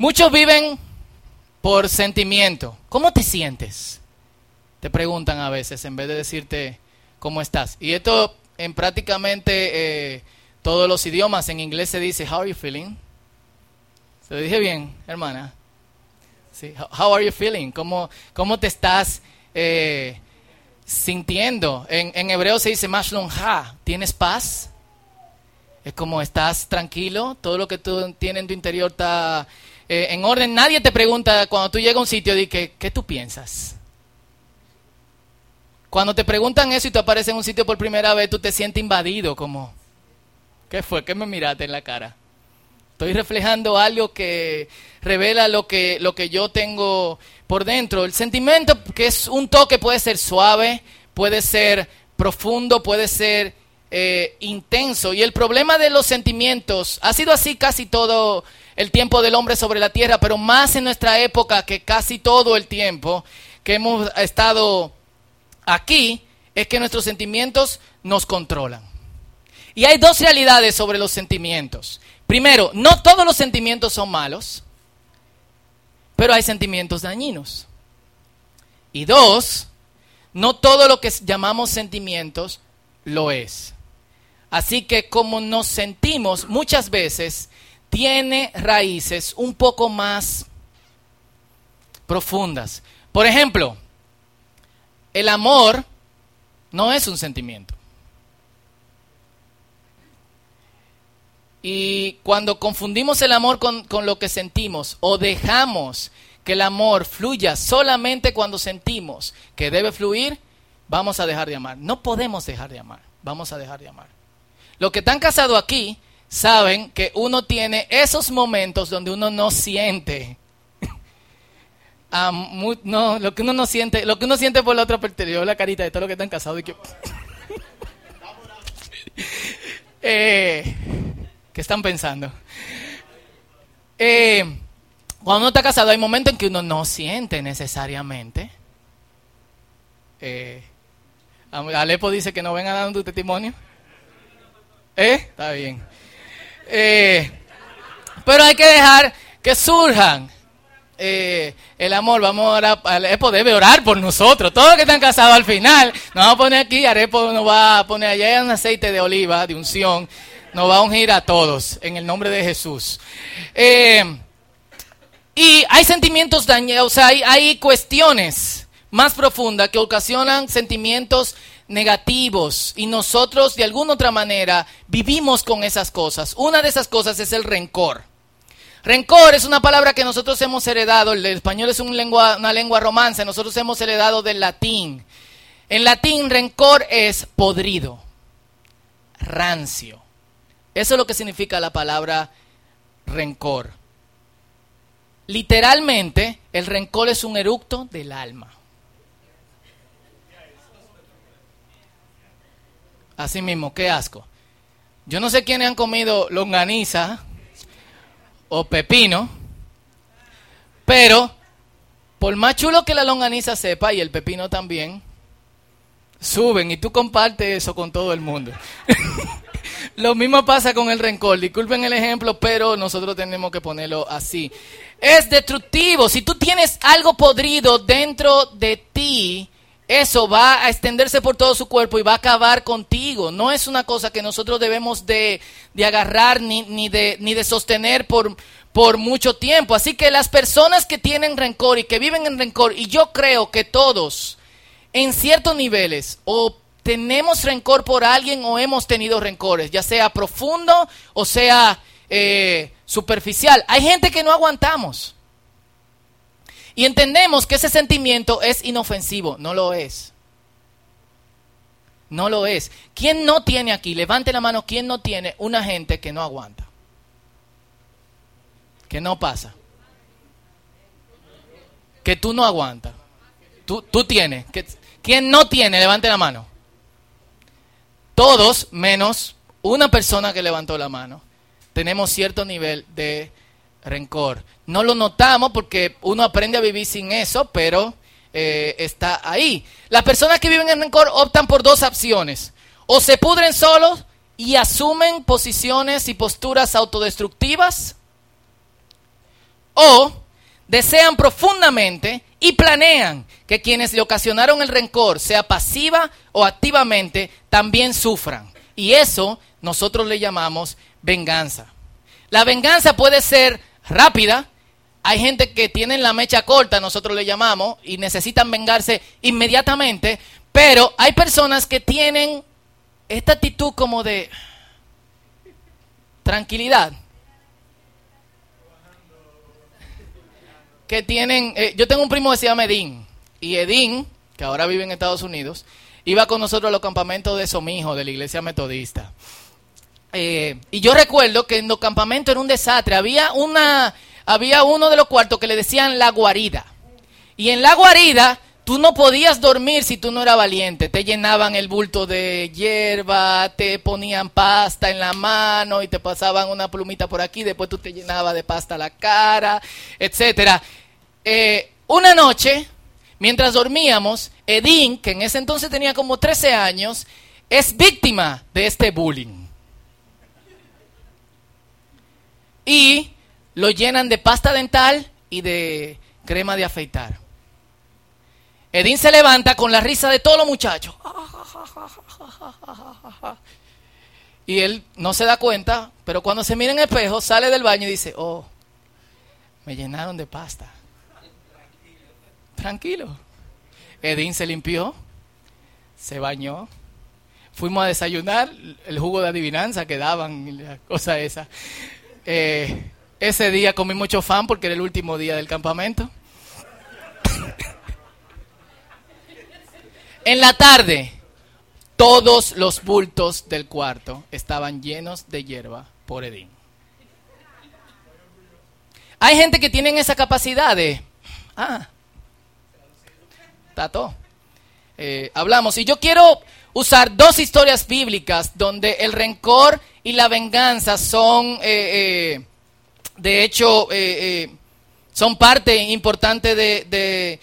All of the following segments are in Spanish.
Muchos viven por sentimiento. ¿Cómo te sientes? Te preguntan a veces en vez de decirte cómo estás. Y esto en prácticamente eh, todos los idiomas. En inglés se dice, how are you feeling? Se lo dije bien, hermana. Sí. How are you feeling? ¿Cómo, cómo te estás eh, sintiendo? En, en, hebreo se dice mashlon. ¿Tienes paz? Es como estás tranquilo. Todo lo que tú tienes en tu interior está eh, en orden. Nadie te pregunta cuando tú llegas a un sitio, de que, ¿qué tú piensas? Cuando te preguntan eso y tú apareces en un sitio por primera vez, tú te sientes invadido, como, ¿qué fue? ¿Qué me miraste en la cara? Estoy reflejando algo que revela lo que, lo que yo tengo por dentro. El sentimiento, que es un toque, puede ser suave, puede ser profundo, puede ser eh, intenso. Y el problema de los sentimientos ha sido así casi todo el tiempo del hombre sobre la tierra, pero más en nuestra época que casi todo el tiempo que hemos estado aquí es que nuestros sentimientos nos controlan. Y hay dos realidades sobre los sentimientos. Primero, no todos los sentimientos son malos, pero hay sentimientos dañinos. Y dos, no todo lo que llamamos sentimientos lo es. Así que como nos sentimos muchas veces tiene raíces un poco más profundas. Por ejemplo, el amor no es un sentimiento. Y cuando confundimos el amor con, lo que sentimos o dejamos que el amor fluya solamente cuando sentimos que debe fluir, vamos a dejar de amar. No podemos dejar de amar, vamos a dejar de amar. Los que están casados aquí saben que uno tiene esos momentos donde uno no siente no, lo que uno no siente, lo que uno siente por la otra parte, la carita de todo lo que están casados y que... eh, ¿Qué están pensando? Eh, cuando uno está casado hay momentos en que uno no siente necesariamente. Eh, Alepo dice que no venga dando tu testimonio. ¿Eh? Está bien. Eh, pero hay que dejar que surjan eh, el amor, vamos a orar, Arepo debe orar por nosotros, todos los que están casados al final, nos vamos a poner aquí, Arepo nos va a poner allá un aceite de oliva, de unción, nos va a ungir a todos, en el nombre de Jesús. Eh, y hay sentimientos dañados, o sea, hay, hay cuestiones más profundas que ocasionan sentimientos negativos y nosotros de alguna otra manera vivimos con esas cosas. Una de esas cosas es el rencor. Rencor es una palabra que nosotros hemos heredado, el español es una lengua, una lengua romance, nosotros hemos heredado del latín. En latín, rencor es podrido, rancio. Eso es lo que significa la palabra rencor. Literalmente, el rencor es un eructo del alma. Así mismo, qué asco. Yo no sé quiénes han comido longaniza o pepino, pero por más chulo que la longaniza sepa y el pepino también, suben y tú compartes eso con todo el mundo. Lo mismo pasa con el rencor. Disculpen el ejemplo, pero nosotros tenemos que ponerlo así. Es destructivo. Si tú tienes algo podrido dentro de ti, eso va a extenderse por todo su cuerpo y va a acabar contigo. No es una cosa que nosotros debemos de, agarrar ni, ni, de, ni de sostener por, por mucho tiempo. Así que las personas que tienen rencor y que viven en rencor, y yo creo que todos, en ciertos niveles, o tenemos rencor por alguien o hemos tenido rencores, ya sea profundo o sea eh, superficial. Hay gente que no aguantamos. Y entendemos que ese sentimiento es inofensivo. No lo es. No lo es. ¿Quién no tiene aquí? Levante la mano. ¿Quién no tiene una gente que no aguanta? Que no pasa. Que tú no aguantas. Tú, tú tienes. ¿Quién no tiene? Levante la mano. Todos menos una persona que levantó la mano. Tenemos cierto nivel de rencor. No lo notamos porque uno aprende a vivir sin eso, pero eh, está ahí. Las personas que viven en rencor optan por dos opciones. O se pudren solos y asumen posiciones y posturas autodestructivas, O desean profundamente y planean que quienes le ocasionaron el rencor, sea pasiva o activamente, también sufran. Y eso nosotros le llamamos venganza. La venganza puede ser rápida. Hay gente que tiene la mecha corta, nosotros le llamamos, y necesitan vengarse inmediatamente. Pero hay personas que tienen esta actitud como de tranquilidad. Que tienen, eh, yo tengo un primo que se llama Edín, y Edín, que ahora vive en Estados Unidos, iba con nosotros a los campamentos de Somijo, de la iglesia metodista. Eh, y yo recuerdo que en los campamentos era un desastre. Había, una, había uno de los cuartos que le decían la guarida. Y en la guarida tú no podías dormir si tú no eras valiente. Te llenaban el bulto de hierba, te ponían pasta en la mano y te pasaban una plumita por aquí. Después tú te llenabas de pasta la cara, etcétera. Eh, una noche, mientras dormíamos, Edín, que en ese entonces tenía como 13 años, es víctima de este bullying. Y lo llenan de pasta dental y de crema de afeitar. Edín se levanta con la risa de todos los muchachos. Y él no se da cuenta, pero cuando se mira en el espejo, sale del baño y dice, oh, me llenaron de pasta. Tranquilo. Edín se limpió, se bañó, fuimos a desayunar, el jugo de adivinanza que daban, la cosa esa. Eh, ese día comí mucho fan porque era el último día del campamento. en la tarde, todos los bultos del cuarto estaban llenos de hierba por Edín. Hay gente que tiene esa capacidad de, ah, tato. Eh, hablamos. Y yo quiero usar dos historias bíblicas donde el rencor y la venganza son, eh, eh, de hecho, son parte importante de,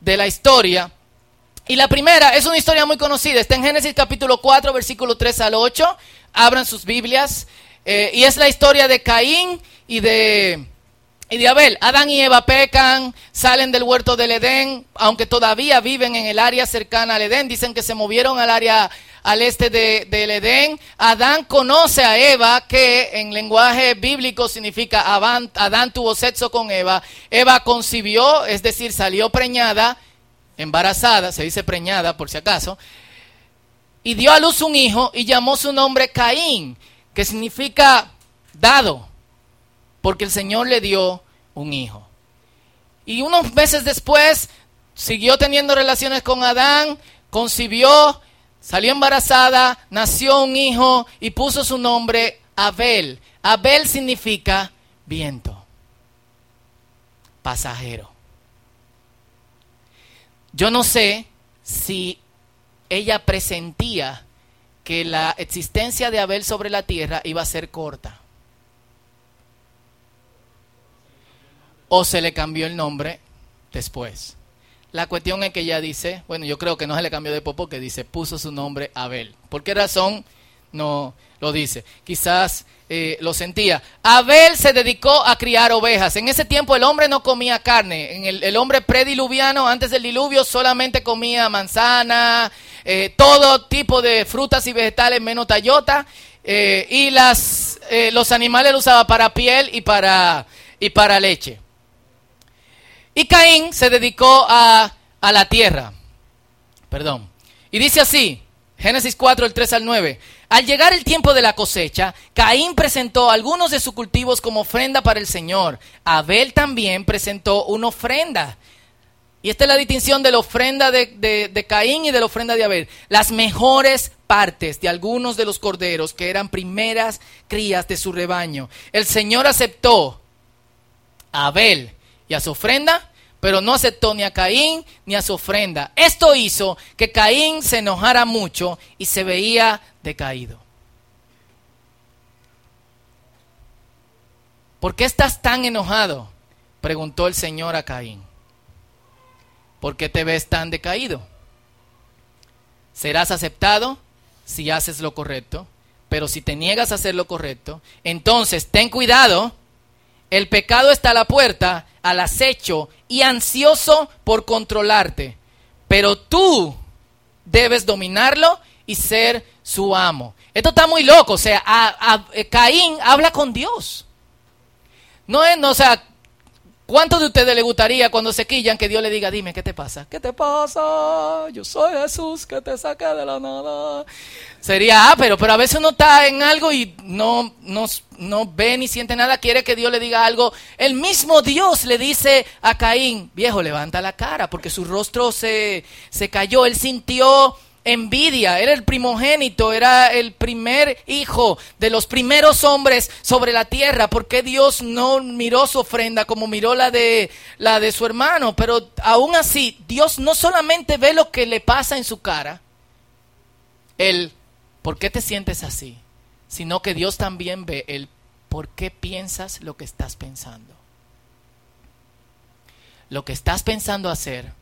de, la historia. Y la primera es una historia muy conocida, está en Génesis capítulo 4, versículo 3 al 8. Abran sus Biblias. y es la historia de Caín y de y de Abel. Adán y Eva pecan, salen del huerto del Edén, aunque todavía viven en el área cercana al Edén. Dicen que se movieron al área al este de, del Edén. Adán conoce a Eva, que en lenguaje bíblico significa Adán, Adán tuvo sexo con Eva. Eva concibió, es decir, salió preñada, embarazada, se dice preñada por si acaso, y dio a luz un hijo y llamó su nombre Caín, que significa dado porque el Señor le dio un hijo. Y unos meses después siguió teniendo relaciones con Adán, concibió, salió embarazada, nació un hijo y puso su nombre Abel. Abel significa viento, pasajero. Yo no sé si ella presentía que la existencia de Abel sobre la tierra iba a ser corta. o se le cambió el nombre después. La cuestión es que ella dice, bueno, yo creo que no se le cambió de popo, que dice, puso su nombre Abel. ¿Por qué razón? No lo dice. Quizás eh, lo sentía. Abel se dedicó a criar ovejas. En ese tiempo el hombre no comía carne. En el, hombre prediluviano, antes del diluvio, solamente comía manzana, eh, todo tipo de frutas y vegetales menos tallota. Eh, y las, los animales lo usaba para piel y para, y para leche. Y Caín se dedicó a, la tierra. Perdón. Y dice así, Génesis 4, el 3 al 9. Al llegar el tiempo de la cosecha, Caín presentó algunos de sus cultivos como ofrenda para el Señor. Abel también presentó una ofrenda. Y esta es la distinción de la ofrenda de, de, Caín y de la ofrenda de Abel. Las mejores partes de algunos de los corderos que eran primeras crías de su rebaño. El Señor aceptó a Abel y a su ofrenda, pero no aceptó ni a Caín ni a su ofrenda. Esto hizo que Caín se enojara mucho y se veía decaído. ¿Por qué estás tan enojado? preguntó el Señor a Caín. ¿Por qué te ves tan decaído? Serás aceptado si haces lo correcto, pero si te niegas a hacer lo correcto, entonces ten cuidado el pecado está a la puerta, al acecho y ansioso por controlarte. Pero tú debes dominarlo y ser su amo. Esto está muy loco. O sea, eh, Caín habla con Dios. No es, no, o sea, ¿Cuántos de ustedes le gustaría cuando se quillan que Dios le diga, dime, ¿qué te pasa? ¿Qué te pasa? Yo soy Jesús que te saqué de la nada. Sería, ah, pero, pero a veces uno está en algo y no, no, no ve ni siente nada, quiere que Dios le diga algo. El mismo Dios le dice a Caín, viejo, levanta la cara, porque su rostro se, se cayó, él sintió envidia, era el primogénito, era el primer hijo de los primeros hombres sobre la tierra. ¿Por qué Dios no miró su ofrenda como miró la de, la de su hermano? Pero aún así, Dios no solamente ve lo que le pasa en su cara, el ¿por qué te sientes así? Sino que Dios también ve el ¿por qué piensas lo que estás pensando? Lo que estás pensando hacer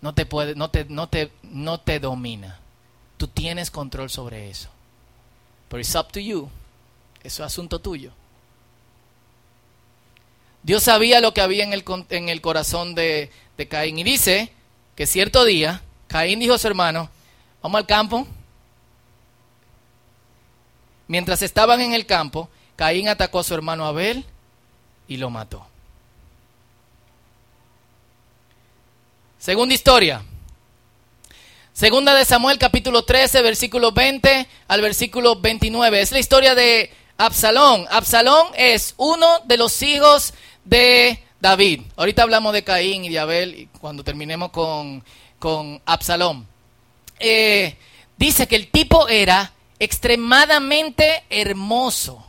no te puede, no te, no te, no te domina. Tú tienes control sobre eso. Pero it's up to you. Eso es asunto tuyo. Dios sabía lo que había en el, en el corazón de, de Caín. Y dice que cierto día, Caín dijo a su hermano, vamos al campo. Mientras estaban en el campo, Caín atacó a su hermano Abel y lo mató. Segunda historia. Segunda de Samuel capítulo 13, versículo 20 al versículo 29. Es la historia de Absalón. Absalón es uno de los hijos de David. Ahorita hablamos de Caín y de Abel cuando terminemos con, con Absalón. Eh, dice que el tipo era extremadamente hermoso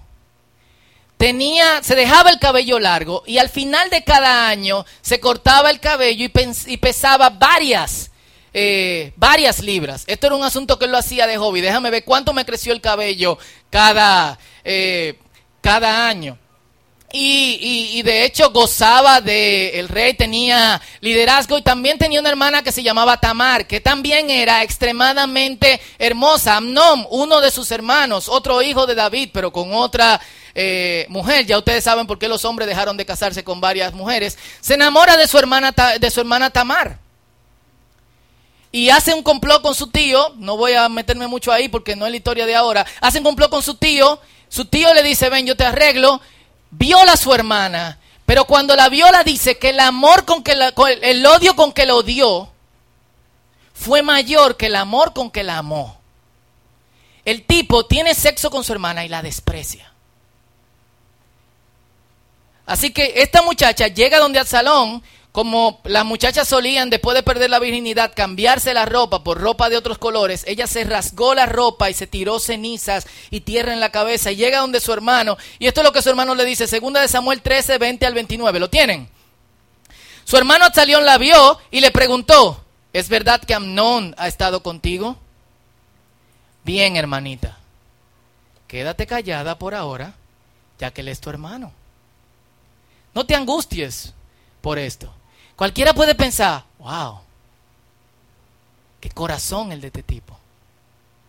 tenía, se dejaba el cabello largo y al final de cada año se cortaba el cabello y, pesaba varias, eh, varias libras. Esto era un asunto que él lo hacía de hobby. Déjame ver cuánto me creció el cabello cada, eh, cada año. Y, de hecho gozaba de, el rey tenía liderazgo y también tenía una hermana que se llamaba Tamar, que también era extremadamente hermosa. Amnón, uno de sus hermanos, otro hijo de David, pero con otra eh, mujer, ya ustedes saben por qué los hombres dejaron de casarse con varias mujeres, se enamora de su hermana, de su hermana Tamar. Y hace un complot con su tío, no voy a meterme mucho ahí porque no es la historia de ahora, hace un complot con su tío, su tío le dice, ven, yo te arreglo, viola a su hermana, pero cuando la viola dice que el amor con que la, el odio con que la odió fue mayor que el amor con que la amó. El tipo tiene sexo con su hermana y la desprecia. Así que esta muchacha llega donde al salón, como las muchachas solían después de perder la virginidad cambiarse la ropa por ropa de otros colores, ella se rasgó la ropa y se tiró cenizas y tierra en la cabeza y llega donde su hermano, y esto es lo que su hermano le dice, segunda de Samuel 13, 20 al 29, ¿lo tienen? Su hermano Absalión la vio y le preguntó, ¿es verdad que Amnón ha estado contigo? Bien, hermanita, quédate callada por ahora, ya que él es tu hermano. No te angusties por esto. Cualquiera puede pensar, wow, qué corazón el de este tipo,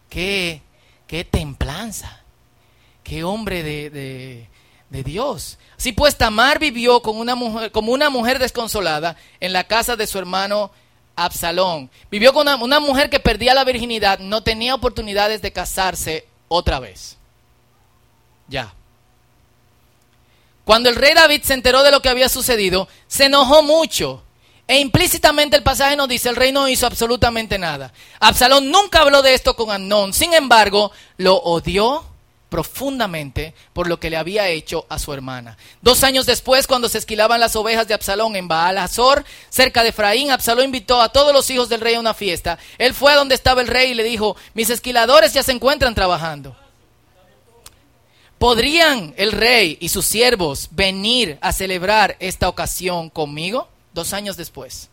qué, qué templanza, qué hombre de, de, Dios. Así pues, Tamar vivió con una mujer, como una mujer desconsolada en la casa de su hermano Absalón. Vivió con una, una mujer que perdía la virginidad, no tenía oportunidades de casarse otra vez. Ya. Cuando el rey David se enteró de lo que había sucedido, se enojó mucho. E implícitamente el pasaje nos dice, el rey no hizo absolutamente nada. Absalón nunca habló de esto con Amnón, sin embargo, lo odió profundamente por lo que le había hecho a su hermana. Dos años después, cuando se esquilaban las ovejas de Absalón en Baal Azor, cerca de Efraín, Absalón invitó a todos los hijos del rey a una fiesta. Él fue a donde estaba el rey y le dijo, mis esquiladores ya se encuentran trabajando. ¿Podrían el rey y sus siervos venir a celebrar esta ocasión conmigo? Dos años después.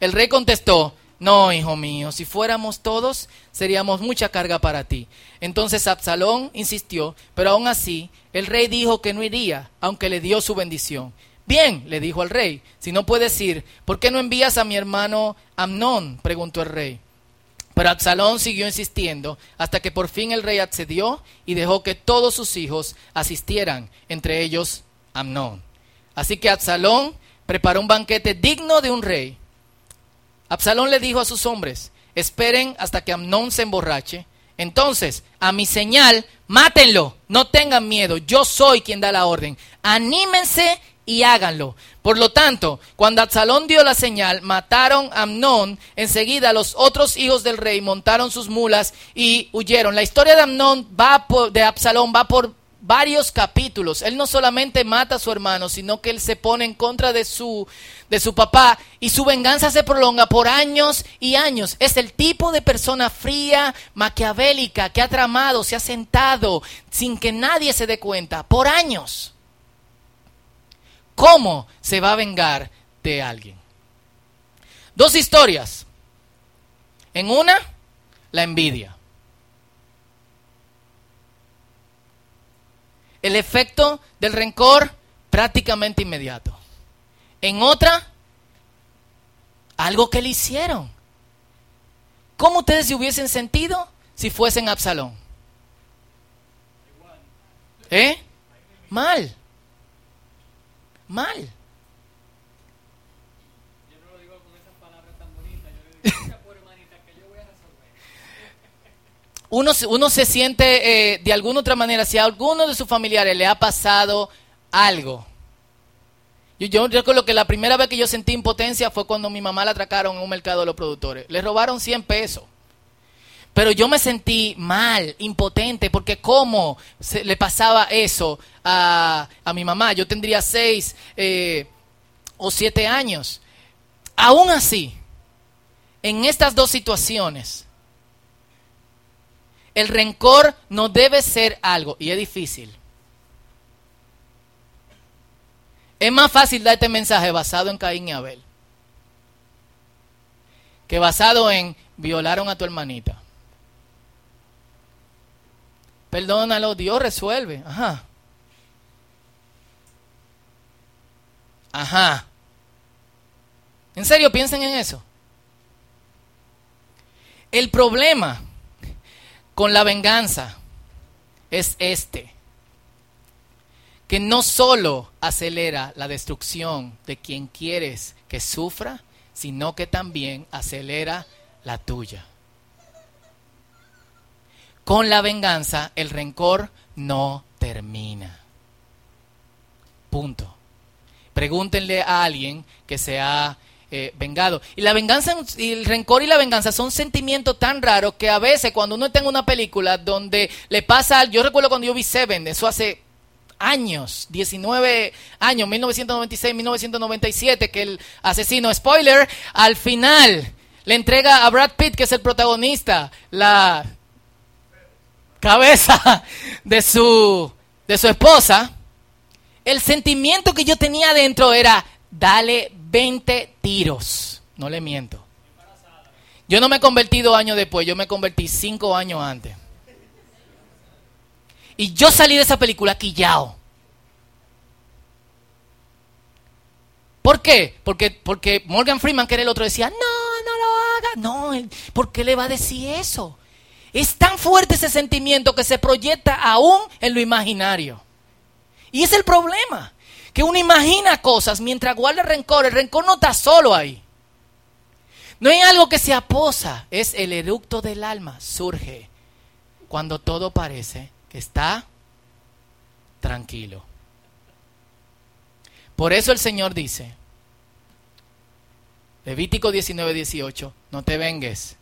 El rey contestó, no, hijo mío, si fuéramos todos, seríamos mucha carga para ti. Entonces Absalón insistió, pero aún así el rey dijo que no iría, aunque le dio su bendición. Bien, le dijo al rey, si no puedes ir, ¿por qué no envías a mi hermano Amnón? preguntó el rey. Pero Absalón siguió insistiendo hasta que por fin el rey accedió y dejó que todos sus hijos asistieran, entre ellos Amnón. Así que Absalón preparó un banquete digno de un rey. Absalón le dijo a sus hombres, esperen hasta que Amnón se emborrache. Entonces, a mi señal, mátenlo, no tengan miedo, yo soy quien da la orden. Anímense y háganlo. Por lo tanto, cuando Absalón dio la señal, mataron a Amnón. Enseguida los otros hijos del rey montaron sus mulas y huyeron. La historia de Amnón va por, de Absalón va por varios capítulos. Él no solamente mata a su hermano, sino que él se pone en contra de su, de su papá y su venganza se prolonga por años y años. Es el tipo de persona fría, maquiavélica, que ha tramado, se ha sentado sin que nadie se dé cuenta, por años. ¿Cómo se va a vengar de alguien? Dos historias. En una, la envidia. El efecto del rencor prácticamente inmediato. En otra, algo que le hicieron. ¿Cómo ustedes se hubiesen sentido si fuesen Absalón? ¿Eh? Mal mal. Uno, uno se siente eh, de alguna otra manera, si a alguno de sus familiares le ha pasado algo. Yo, yo recuerdo que la primera vez que yo sentí impotencia fue cuando mi mamá la atracaron en un mercado de los productores. Le robaron 100 pesos. Pero yo me sentí mal, impotente, porque cómo le pasaba eso a, mi mamá. Yo tendría seis eh, o siete años. Aún así, en estas dos situaciones, el rencor no debe ser algo, y es difícil. Es más fácil dar este mensaje basado en Caín y Abel que basado en violaron a tu hermanita. Perdónalo, Dios resuelve. Ajá. Ajá. ¿En serio piensen en eso? El problema con la venganza es este, que no solo acelera la destrucción de quien quieres que sufra, sino que también acelera la tuya. Con la venganza el rencor no termina. Punto. Pregúntenle a alguien que se ha eh, vengado. Y la venganza, y el rencor y la venganza son sentimientos tan raros que a veces cuando uno está en una película donde le pasa, yo recuerdo cuando yo vi Seven, eso hace años, 19 años, 1996, 1997, que el asesino, spoiler, al final le entrega a Brad Pitt, que es el protagonista, la cabeza de su, de su esposa, el sentimiento que yo tenía dentro era, dale 20 tiros. No le miento. Yo no me convertí dos años después, yo me convertí cinco años antes. Y yo salí de esa película quillao. ¿Por qué? Porque, porque Morgan Freeman, que era el otro, decía, no, no lo haga. No, ¿por qué le va a decir eso? Es tan fuerte ese sentimiento que se proyecta aún en lo imaginario. Y es el problema, que uno imagina cosas mientras guarda rencor. El rencor no está solo ahí. No hay algo que se aposa, es el eructo del alma, surge cuando todo parece que está tranquilo. Por eso el Señor dice, Levítico 19, 18, no te vengues,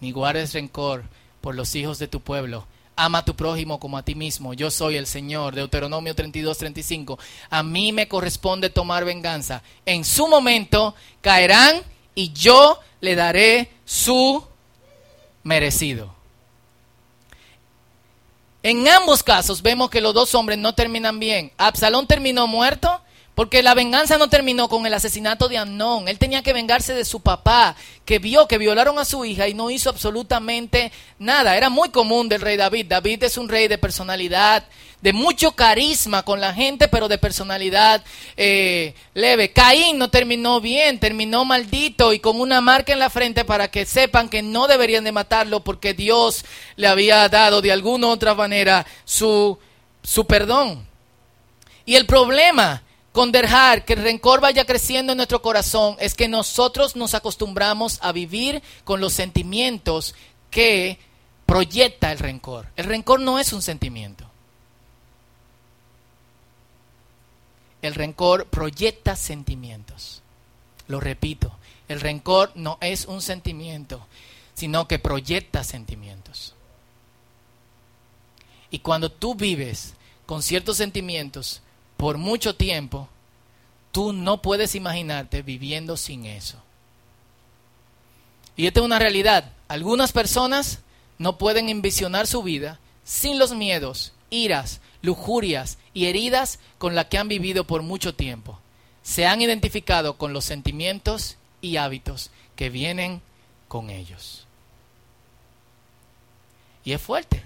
ni guardes rencor por los hijos de tu pueblo. Ama a tu prójimo como a ti mismo. Yo soy el Señor. Deuteronomio 32, 35. A mí me corresponde tomar venganza. En su momento caerán y yo le daré su merecido. En ambos casos vemos que los dos hombres no terminan bien. Absalón terminó muerto Porque la venganza no terminó con el asesinato de Amnón. Él tenía que vengarse de su papá, que vio que violaron a su hija y no hizo absolutamente nada. Era muy común del rey David. David es un rey de personalidad, de mucho carisma con la gente, pero de personalidad eh, leve. Caín no terminó bien, terminó maldito y con una marca en la frente para que sepan que no deberían de matarlo porque Dios le había dado de alguna u otra manera su, su perdón. Y el problema con dejar que el rencor vaya creciendo en nuestro corazón es que nosotros nos acostumbramos a vivir con los sentimientos que proyecta el rencor. El rencor no es un sentimiento. El rencor proyecta sentimientos. Lo repito, el rencor no es un sentimiento, sino que proyecta sentimientos. Y cuando tú vives con ciertos sentimientos, por mucho tiempo, tú no puedes imaginarte viviendo sin eso. Y esta es una realidad. Algunas personas no pueden envisionar su vida sin los miedos, iras, lujurias y heridas con las que han vivido por mucho tiempo. Se han identificado con los sentimientos y hábitos que vienen con ellos. Y es fuerte.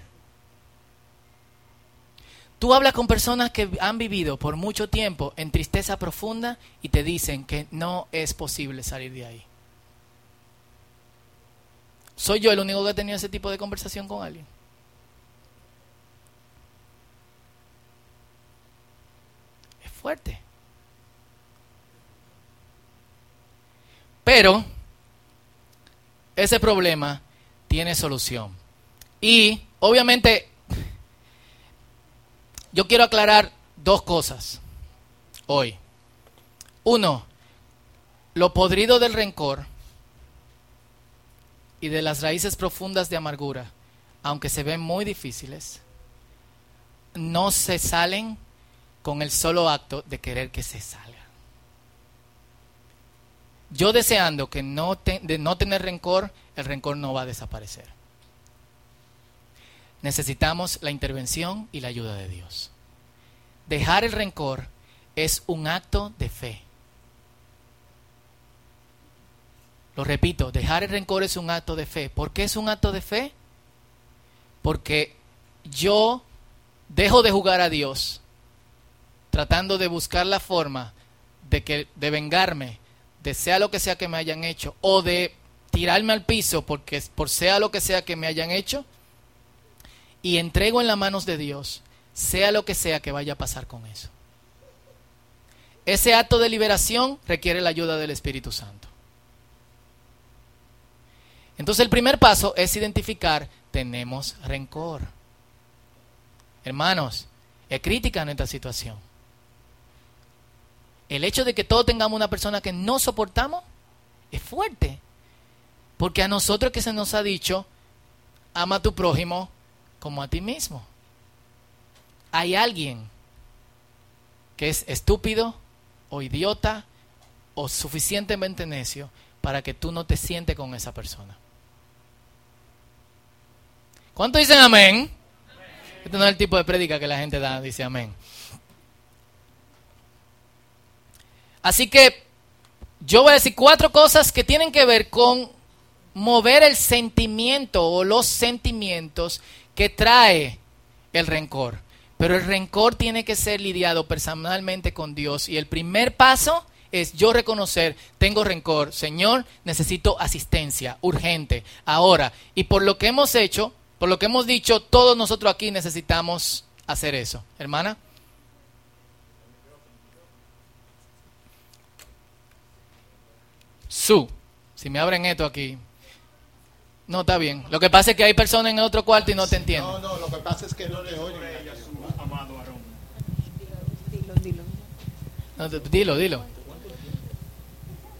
Tú hablas con personas que han vivido por mucho tiempo en tristeza profunda y te dicen que no es posible salir de ahí. ¿Soy yo el único que ha tenido ese tipo de conversación con alguien? Es fuerte. Pero ese problema tiene solución. Y obviamente yo quiero aclarar dos cosas hoy. Uno, lo podrido del rencor y de las raíces profundas de amargura, aunque se ven muy difíciles, no se salen con el solo acto de querer que se salgan. Yo deseando que no de no tener rencor, el rencor no va a desaparecer necesitamos la intervención y la ayuda de Dios. Dejar el rencor es un acto de fe. Lo repito, dejar el rencor es un acto de fe. ¿Por qué es un acto de fe? Porque yo dejo de jugar a Dios tratando de buscar la forma de que de vengarme de sea lo que sea que me hayan hecho o de tirarme al piso porque por sea lo que sea que me hayan hecho y entrego en las manos de Dios, sea lo que sea que vaya a pasar con eso. Ese acto de liberación requiere la ayuda del Espíritu Santo. Entonces el primer paso es identificar, tenemos rencor. Hermanos, es crítica nuestra situación. El hecho de que todos tengamos una persona que no soportamos es fuerte. Porque a nosotros que se nos ha dicho, ama a tu prójimo como a ti mismo. Hay alguien que es estúpido o idiota o suficientemente necio para que tú no te sientes con esa persona. ¿Cuánto dicen amén? Este no es el tipo de prédica que la gente da, dice amén. Así que yo voy a decir cuatro cosas que tienen que ver con mover el sentimiento o los sentimientos que trae el rencor. Pero el rencor tiene que ser lidiado personalmente con Dios. Y el primer paso es yo reconocer, tengo rencor, Señor, necesito asistencia urgente, ahora. Y por lo que hemos hecho, por lo que hemos dicho, todos nosotros aquí necesitamos hacer eso. Hermana. Su, si me abren esto aquí, no, está bien. Lo que pasa es que hay personas en el otro cuarto y no te entienden. No, no, lo que pasa es que no le oyen. Dilo, dilo. No, dilo, dilo.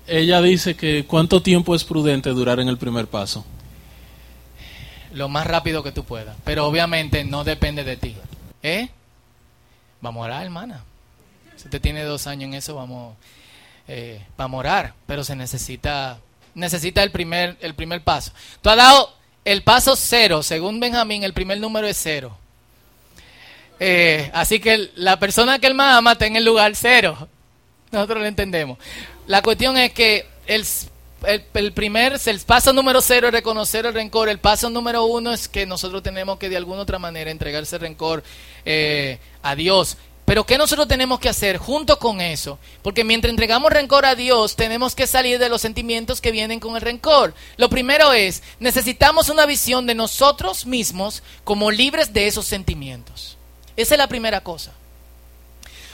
Ella dice que cuánto tiempo es prudente durar en el primer paso. Lo más rápido que tú puedas. Pero obviamente no depende de ti. ¿Eh? Vamos a orar, hermana. Si usted tiene dos años en eso, vamos, eh, vamos a orar. Pero se necesita necesita el primer, el primer paso. Tú has dado el paso cero. Según Benjamín, el primer número es cero. Eh, así que la persona que él más ama está en el lugar cero. Nosotros lo entendemos. La cuestión es que el, el, el primer, el paso número cero es reconocer el rencor. El paso número uno es que nosotros tenemos que de alguna otra manera entregar ese rencor eh, a Dios. Pero ¿qué nosotros tenemos que hacer junto con eso? Porque mientras entregamos rencor a Dios, tenemos que salir de los sentimientos que vienen con el rencor. Lo primero es, necesitamos una visión de nosotros mismos como libres de esos sentimientos. Esa es la primera cosa.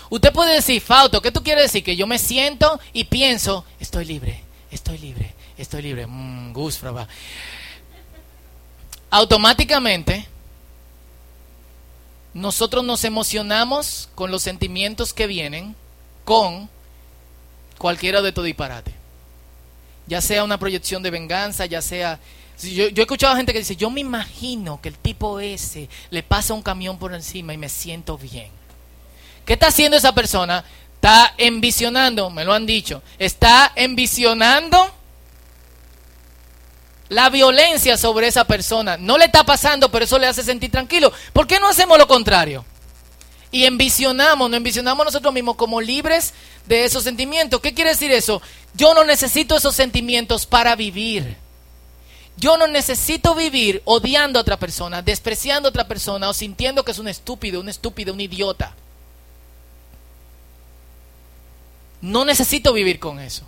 Usted puede decir, Fauto, ¿qué tú quieres decir? Que yo me siento y pienso, estoy libre, estoy libre, estoy libre. Mm. Automáticamente, nosotros nos emocionamos con los sentimientos que vienen con cualquiera de tu disparate. Ya sea una proyección de venganza, ya sea... Yo, yo he escuchado a gente que dice, yo me imagino que el tipo ese le pasa un camión por encima y me siento bien. ¿Qué está haciendo esa persona? Está envisionando, me lo han dicho, está envisionando la violencia sobre esa persona. No le está pasando, pero eso le hace sentir tranquilo. ¿Por qué no hacemos lo contrario? Y envisionamos, nos envisionamos nosotros mismos como libres de esos sentimientos. ¿Qué quiere decir eso? Yo no necesito esos sentimientos para vivir. Yo no necesito vivir odiando a otra persona, despreciando a otra persona o sintiendo que es un estúpido, un estúpido, un idiota. No necesito vivir con eso.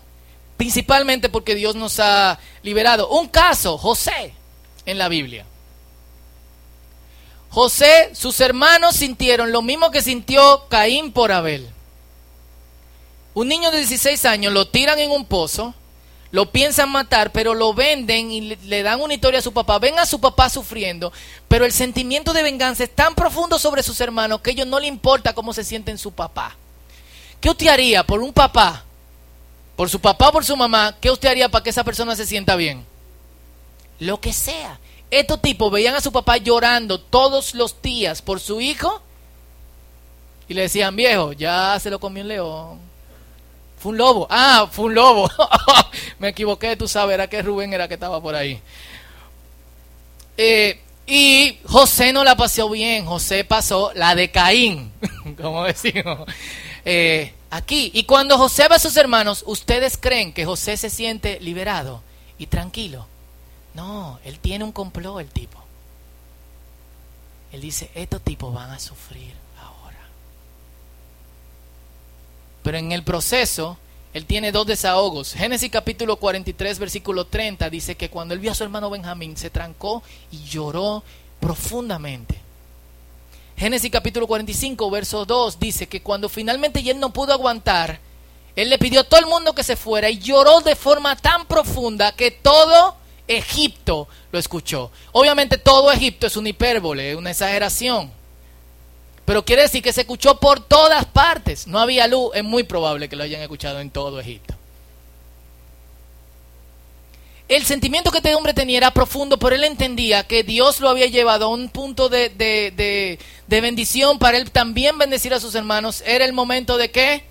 Principalmente porque Dios nos ha liberado. Un caso, José, en la Biblia. José, sus hermanos sintieron lo mismo que sintió Caín por Abel. Un niño de 16 años lo tiran en un pozo, lo piensan matar, pero lo venden y le, dan una historia a su papá. Ven a su papá sufriendo, pero el sentimiento de venganza es tan profundo sobre sus hermanos que a ellos no le importa cómo se sienten su papá. ¿Qué usted haría por un papá por su papá o por su mamá, ¿qué usted haría para que esa persona se sienta bien? Lo que sea. Estos tipos veían a su papá llorando todos los días por su hijo y le decían, viejo, ya se lo comió un león. Fue un lobo. Ah, fue un lobo. Me equivoqué, tú sabes, era que Rubén era que estaba por ahí. Eh, y José no la pasó bien, José pasó la de Caín, como decimos. Eh, aquí. Y cuando José ve a sus hermanos, ¿ustedes creen que José se siente liberado y tranquilo? No, él tiene un complot, el tipo. Él dice, estos tipos van a sufrir ahora. Pero en el proceso, él tiene dos desahogos. Génesis capítulo 43, versículo 30 dice que cuando él vio a su hermano Benjamín, se trancó y lloró profundamente. Génesis capítulo 45, verso 2 dice que cuando finalmente él no pudo aguantar, él le pidió a todo el mundo que se fuera y lloró de forma tan profunda que todo Egipto lo escuchó. Obviamente todo Egipto es una hipérbole, una exageración. Pero quiere decir que se escuchó por todas partes. No había luz, es muy probable que lo hayan escuchado en todo Egipto. El sentimiento que este hombre tenía era profundo, pero él entendía que Dios lo había llevado a un punto de, de, de, bendición para él también bendecir a sus hermanos. Era el momento de qué?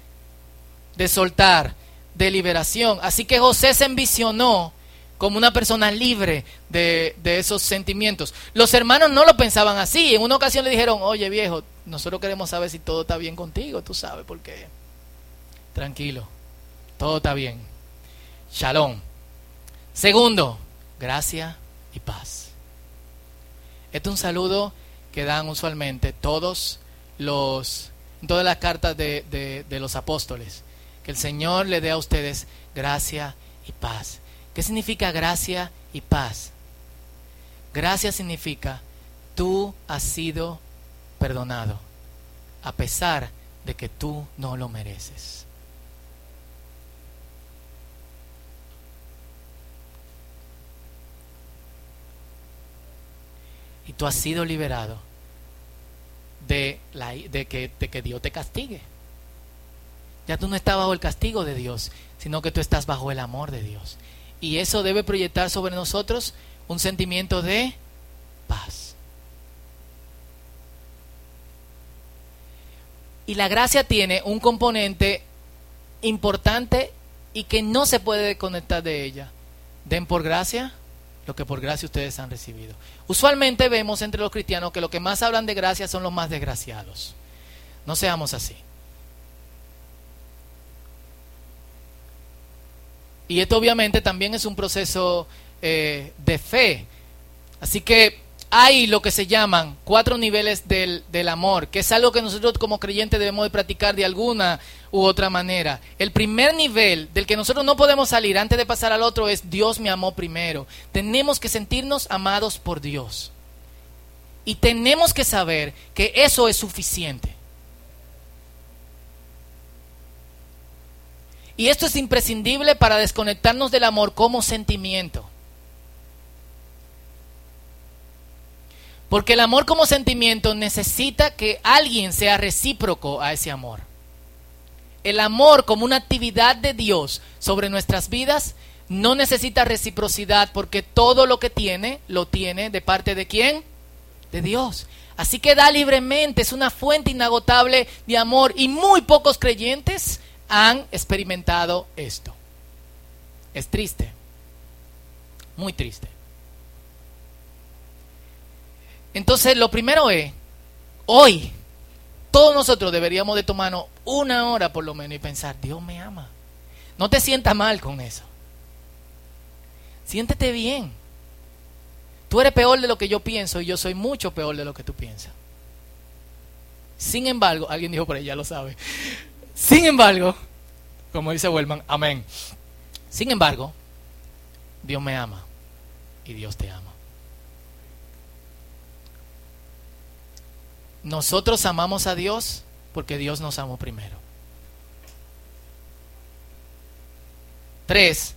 De soltar, de liberación. Así que José se envisionó como una persona libre de, de, esos sentimientos. Los hermanos no lo pensaban así. En una ocasión le dijeron, oye viejo, nosotros queremos saber si todo está bien contigo, tú sabes por qué. Tranquilo, todo está bien. Shalom. Segundo, gracia y paz. Este es un saludo que dan usualmente todos los, todas las cartas de, de, de los apóstoles. Que el Señor le dé a ustedes gracia y paz. ¿Qué significa gracia y paz? Gracia significa tú has sido perdonado a pesar de que tú no lo mereces. Y tú has sido liberado de, que, que Dios te castigue. Ya tú no estás bajo el castigo de Dios, sino que tú estás bajo el amor de Dios. Y eso debe proyectar sobre nosotros un sentimiento de paz. Y la gracia tiene un componente importante y que no se puede desconectar de ella. Den por gracia lo que por gracia ustedes han recibido. Usualmente vemos entre los cristianos que los que más hablan de gracia son los más desgraciados. No seamos así. Y esto obviamente también es un proceso eh, de fe. Así que hay lo que se llaman cuatro niveles del, del, amor, que es algo que nosotros como creyentes debemos de practicar de alguna u otra manera. El primer nivel del que nosotros no podemos salir antes de pasar al otro es Dios me amó primero. Tenemos que sentirnos amados por Dios. Y tenemos que saber que eso es suficiente. Y esto es imprescindible para desconectarnos del amor como sentimiento. Porque el amor como sentimiento necesita que alguien sea recíproco a ese amor. El amor como una actividad de Dios sobre nuestras vidas no necesita reciprocidad porque todo lo que tiene lo tiene de parte de quién? De Dios. Así que da libremente, es una fuente inagotable de amor y muy pocos creyentes han experimentado esto. Es triste, muy triste. Entonces, lo primero es, hoy, todos nosotros deberíamos de tomarnos una hora por lo menos y pensar, Dios me ama. No te sientas mal con eso. Siéntete bien. Tú eres peor de lo que yo pienso y yo soy mucho peor de lo que tú piensas. Sin embargo, alguien dijo por ahí, ya lo sabe. Sin embargo, como dice Wellman, amén. Sin embargo, Dios me ama y Dios te ama. Nosotros amamos a Dios porque Dios nos amó primero. Tres,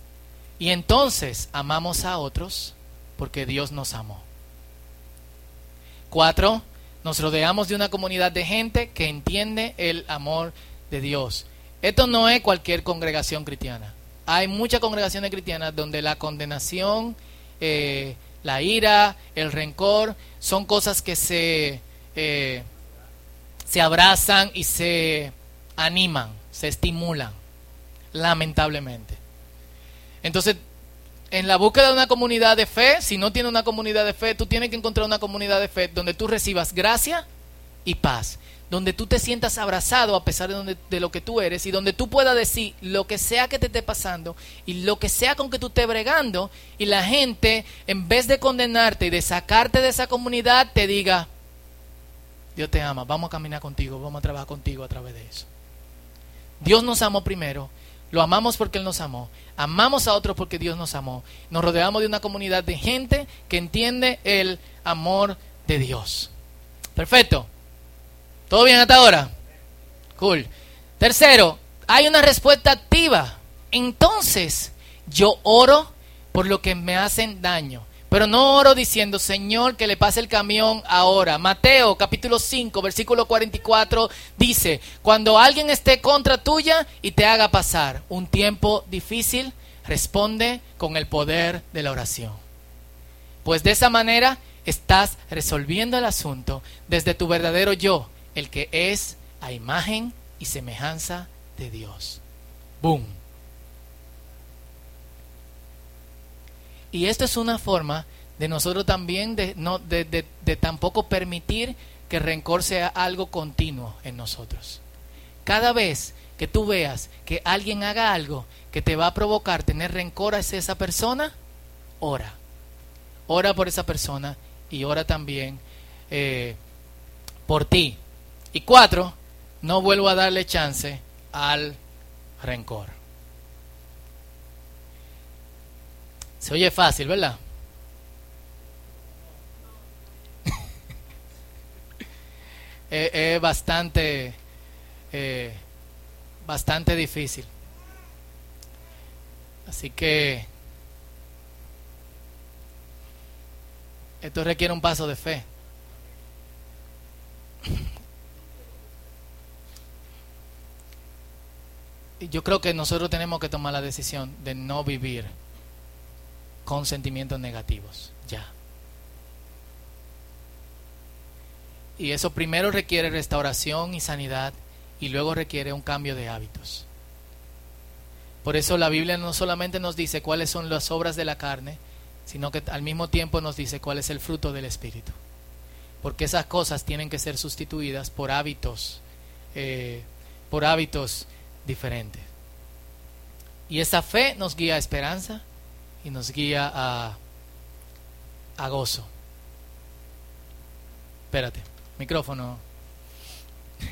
y entonces amamos a otros porque Dios nos amó. Cuatro, nos rodeamos de una comunidad de gente que entiende el amor de Dios. Esto no es cualquier congregación cristiana. Hay muchas congregaciones cristianas donde la condenación, eh, la ira, el rencor, son cosas que se eh, se abrazan y se animan, se estimulan, lamentablemente. Entonces, en la búsqueda de una comunidad de fe, si no tienes una comunidad de fe, tú tienes que encontrar una comunidad de fe donde tú recibas gracia y paz, donde tú te sientas abrazado a pesar de, de lo que tú eres y donde tú puedas decir lo que sea que te esté pasando y lo que sea con que tú estés bregando y la gente, en vez de condenarte y de sacarte de esa comunidad, te diga, Dios te ama, vamos a caminar contigo, vamos a trabajar contigo a través de eso. Dios nos amó primero, lo amamos porque Él nos amó, amamos a otros porque Dios nos amó. Nos rodeamos de una comunidad de gente que entiende el amor de Dios. Perfecto. ¿Todo bien hasta ahora? Cool. Tercero, hay una respuesta activa. Entonces, yo oro por lo que me hacen daño. Pero no oro diciendo, Señor, que le pase el camión ahora. Mateo capítulo 5, versículo 44 dice, cuando alguien esté contra tuya y te haga pasar un tiempo difícil, responde con el poder de la oración. Pues de esa manera estás resolviendo el asunto desde tu verdadero yo, el que es a imagen y semejanza de Dios. Boom. Y esto es una forma de nosotros también de, tampoco permitir que el rencor sea algo continuo en nosotros. Cada vez que tú veas que alguien haga algo que te va a provocar tener rencor hacia esa persona, ora. Ora por esa persona y ora también eh, por ti. Y cuatro, no vuelvo a darle chance al rencor. Se oye fácil, ¿verdad? es, bastante, eh, bastante difícil. Así que esto requiere un paso de fe. Y yo creo que nosotros tenemos que tomar la decisión de no vivir con sentimientos negativos. Ya. Y eso primero requiere restauración y sanidad y luego requiere un cambio de hábitos. Por eso la Biblia no solamente nos dice cuáles son las obras de la carne, sino que al mismo tiempo nos dice cuál es el fruto del Espíritu. Porque esas cosas tienen que ser sustituidas por hábitos, eh, por hábitos diferentes. Y esa fe nos guía a esperanza y nos guía a, a gozo. Espérate, micrófono.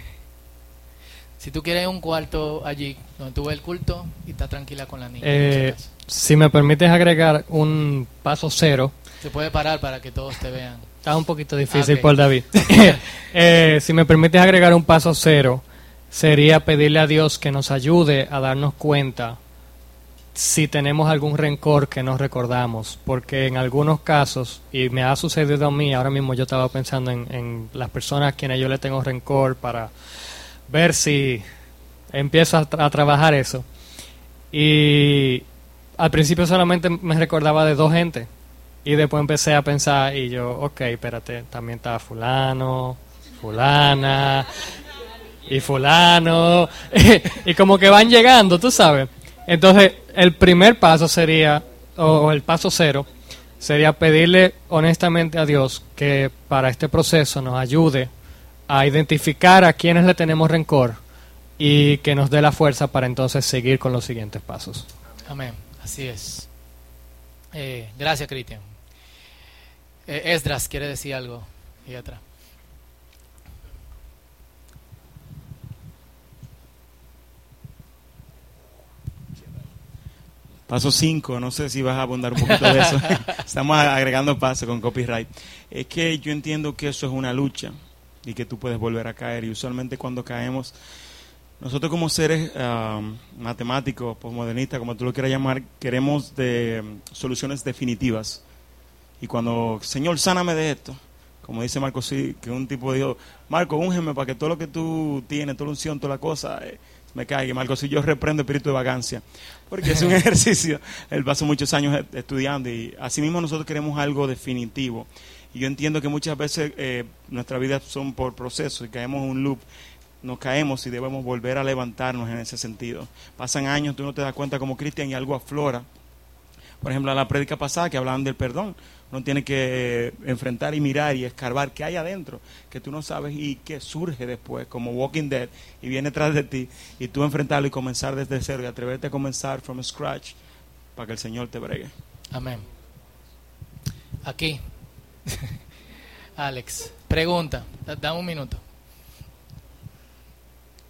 Si tú quieres un cuarto allí donde tú ves el culto y estás tranquila con la niña. Eh, si me permites agregar un paso cero, Se puede parar para que todos te vean. está un poquito difícil Ok. por David. Eh, si me permites agregar un paso cero, sería pedirle a Dios que nos ayude a darnos cuenta si tenemos algún rencor que no recordamos, porque en algunos casos, y me ha sucedido a mí, ahora mismo yo estaba pensando en, las personas a quienes yo le tengo rencor para ver si empiezo a, tra- a trabajar eso. Y al principio solamente me recordaba de dos gente. Y después empecé a pensar y yo, ok, espérate, también está fulano, fulana y fulano. y como que van llegando, tú sabes. Entonces, el primer paso sería, o, el paso cero, sería pedirle honestamente a Dios que para este proceso nos ayude a identificar a quienes le tenemos rencor y que nos dé la fuerza para entonces seguir con los siguientes pasos. Amén, así es. Eh, gracias, Cristian. Eh, Esdras quiere decir algo ahí atrás. Paso 5, no sé si vas a abundar un poquito de eso. Estamos agregando paso con copyright. Es que yo entiendo que eso es una lucha y que tú puedes volver a caer. Y usualmente cuando caemos, nosotros como seres ah, matemáticos, posmodernistas, como tú lo quieras llamar, queremos de mm, soluciones definitivas. Y cuando, Señor, sáname de esto, como dice Marco, sí, que un tipo dijo, Marco, úngeme para que todo lo que tú tienes, toda la unción, toda la cosa, eh, me caiga. Marco, si yo reprendo espíritu de vagancia, porque es un ejercicio. Él pasó muchos años e- estudiando y asimismo nosotros queremos algo definitivo. Y yo entiendo que muchas veces eh, nuestras vidas son por procesos y caemos en un loop. Nos caemos y debemos volver a levantarnos en ese sentido. Pasan años, tú no te das cuenta como cristian y algo aflora. Por ejemplo, a la prédica pasada que hablaban del perdón. Uno tiene que eh, enfrentar y mirar y escarbar qué hay adentro, que tú no sabes y que surge después, como Walking Dead, y viene tras de ti, y tú enfrentarlo y comenzar desde cero, y atreverte a comenzar from scratch para que el Señor te bregue. Amén. Aquí. Alex, pregunta. Da- Dame un minuto.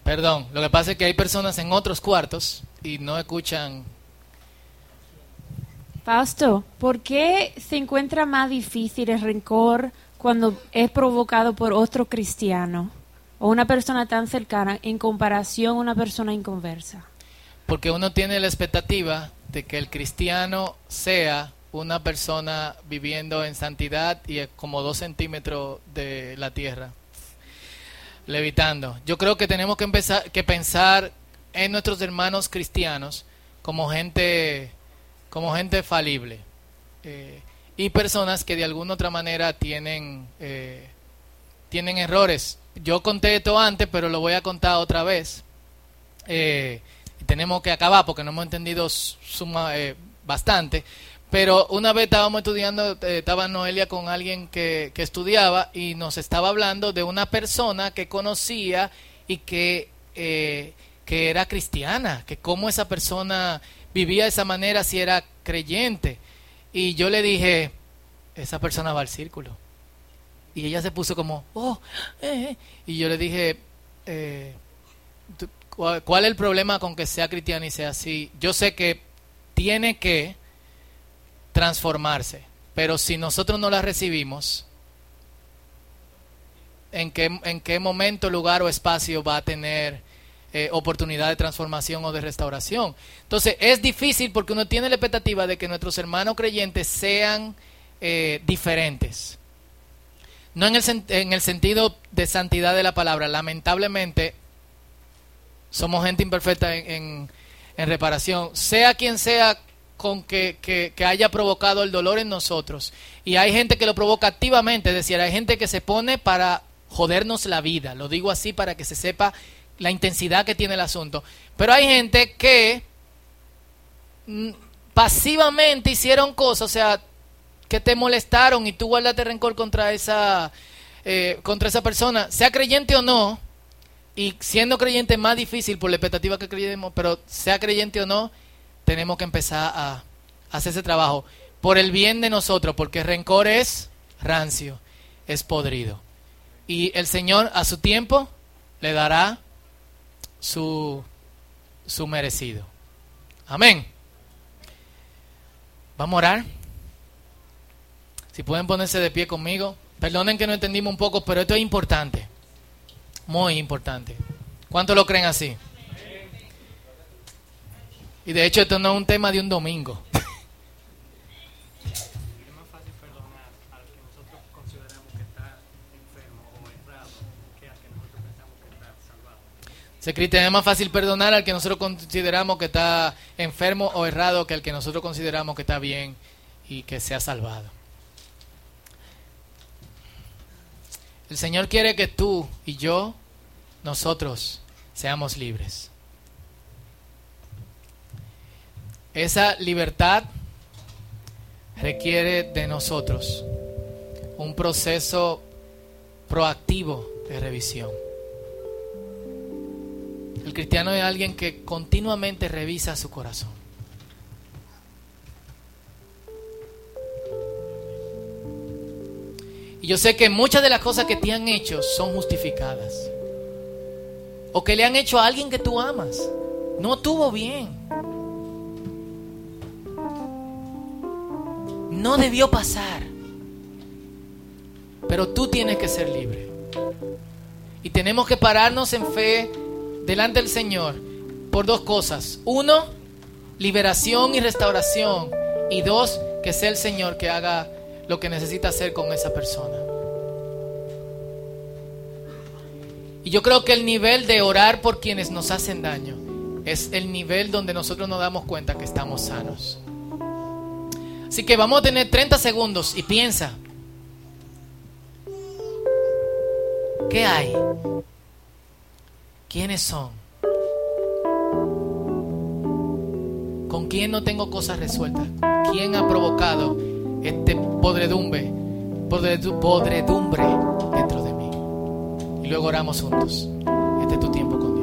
Perdón, lo que pasa es que hay personas en otros cuartos y no escuchan. Fausto, ¿por qué se encuentra más difícil el rencor cuando es provocado por otro cristiano o una persona tan cercana en comparación a una persona inconversa? Porque uno tiene la expectativa de que el cristiano sea una persona viviendo en santidad y como dos centímetros de la tierra, levitando. Yo creo que tenemos que empezar que pensar en nuestros hermanos cristianos como gente, como gente falible eh, y personas que de alguna otra manera tienen eh, tienen errores. Yo conté esto antes, pero lo voy a contar otra vez. Eh, tenemos que acabar porque no hemos entendido suma, bastante. Pero una vez estábamos estudiando, estaba Noelia con alguien que, que estudiaba y nos estaba hablando de una persona que conocía y que, que era cristiana, que cómo esa persona vivía de esa manera si era creyente. Y yo le dije, esa persona va al círculo. Y ella se puso como, oh, eh, eh". y yo le dije, eh, tú- ¿cuál, cuál es el problema con que sea cristiana y sea así? Yo sé que tiene que transformarse, pero si nosotros no la recibimos, ¿en qué, en qué momento, lugar o espacio va a tener eh, oportunidad de transformación o de restauración? Entonces, es difícil porque uno tiene la expectativa de que nuestros hermanos creyentes sean eh, diferentes. No en el, en el sentido de santidad de la palabra. Lamentablemente, somos gente imperfecta en, en- en reparación. Sea quien sea con que, que- que haya provocado el dolor en nosotros. Y hay gente que lo provoca activamente. Es decir, hay gente que se pone para jodernos la vida. Lo digo así para que se sepa la intensidad que tiene el asunto. Pero hay gente que mm, pasivamente hicieron cosas, o sea, que te molestaron y tú guardaste rencor contra esa, eh, contra esa persona, sea creyente o no, y siendo creyente es más difícil por la expectativa que creemos, pero sea creyente o no, tenemos que empezar a hacer ese trabajo por el bien de nosotros, porque rencor es rancio, es podrido. Y el Señor a su tiempo le dará su, su merecido. Amén. Vamos a orar. Si pueden ponerse de pie conmigo. Perdonen que no entendimos un poco, pero esto es importante. Muy importante. ¿Cuántos lo creen así? Y de hecho esto no es un tema de un domingo. Se Cristian es más fácil perdonar al que nosotros consideramos que está enfermo o errado que al que nosotros consideramos que está bien y que se ha salvado. El Señor quiere que tú y yo, nosotros, seamos libres. Esa libertad requiere de nosotros un proceso proactivo de revisión. El cristiano es alguien que continuamente revisa su corazón. Y yo sé que muchas de las cosas que te han hecho son justificadas. O que le han hecho a alguien que tú amas. No tuvo bien. No debió pasar. Pero tú tienes que ser libre. Y tenemos que pararnos en fe delante del Señor por dos cosas. Uno, liberación y restauración. Y dos, que sea el Señor que haga lo que necesita hacer con esa persona. Y yo creo que el nivel de orar por quienes nos hacen daño es el nivel donde nosotros nos damos cuenta que estamos sanos. Así que vamos a tener 30 segundos y piensa, ¿qué hay? ¿Quiénes son? ¿Con quién no tengo cosas resueltas? ¿Quién ha provocado este podredumbre, podredumbre dentro de mí? Y luego oramos juntos. Este es tu tiempo con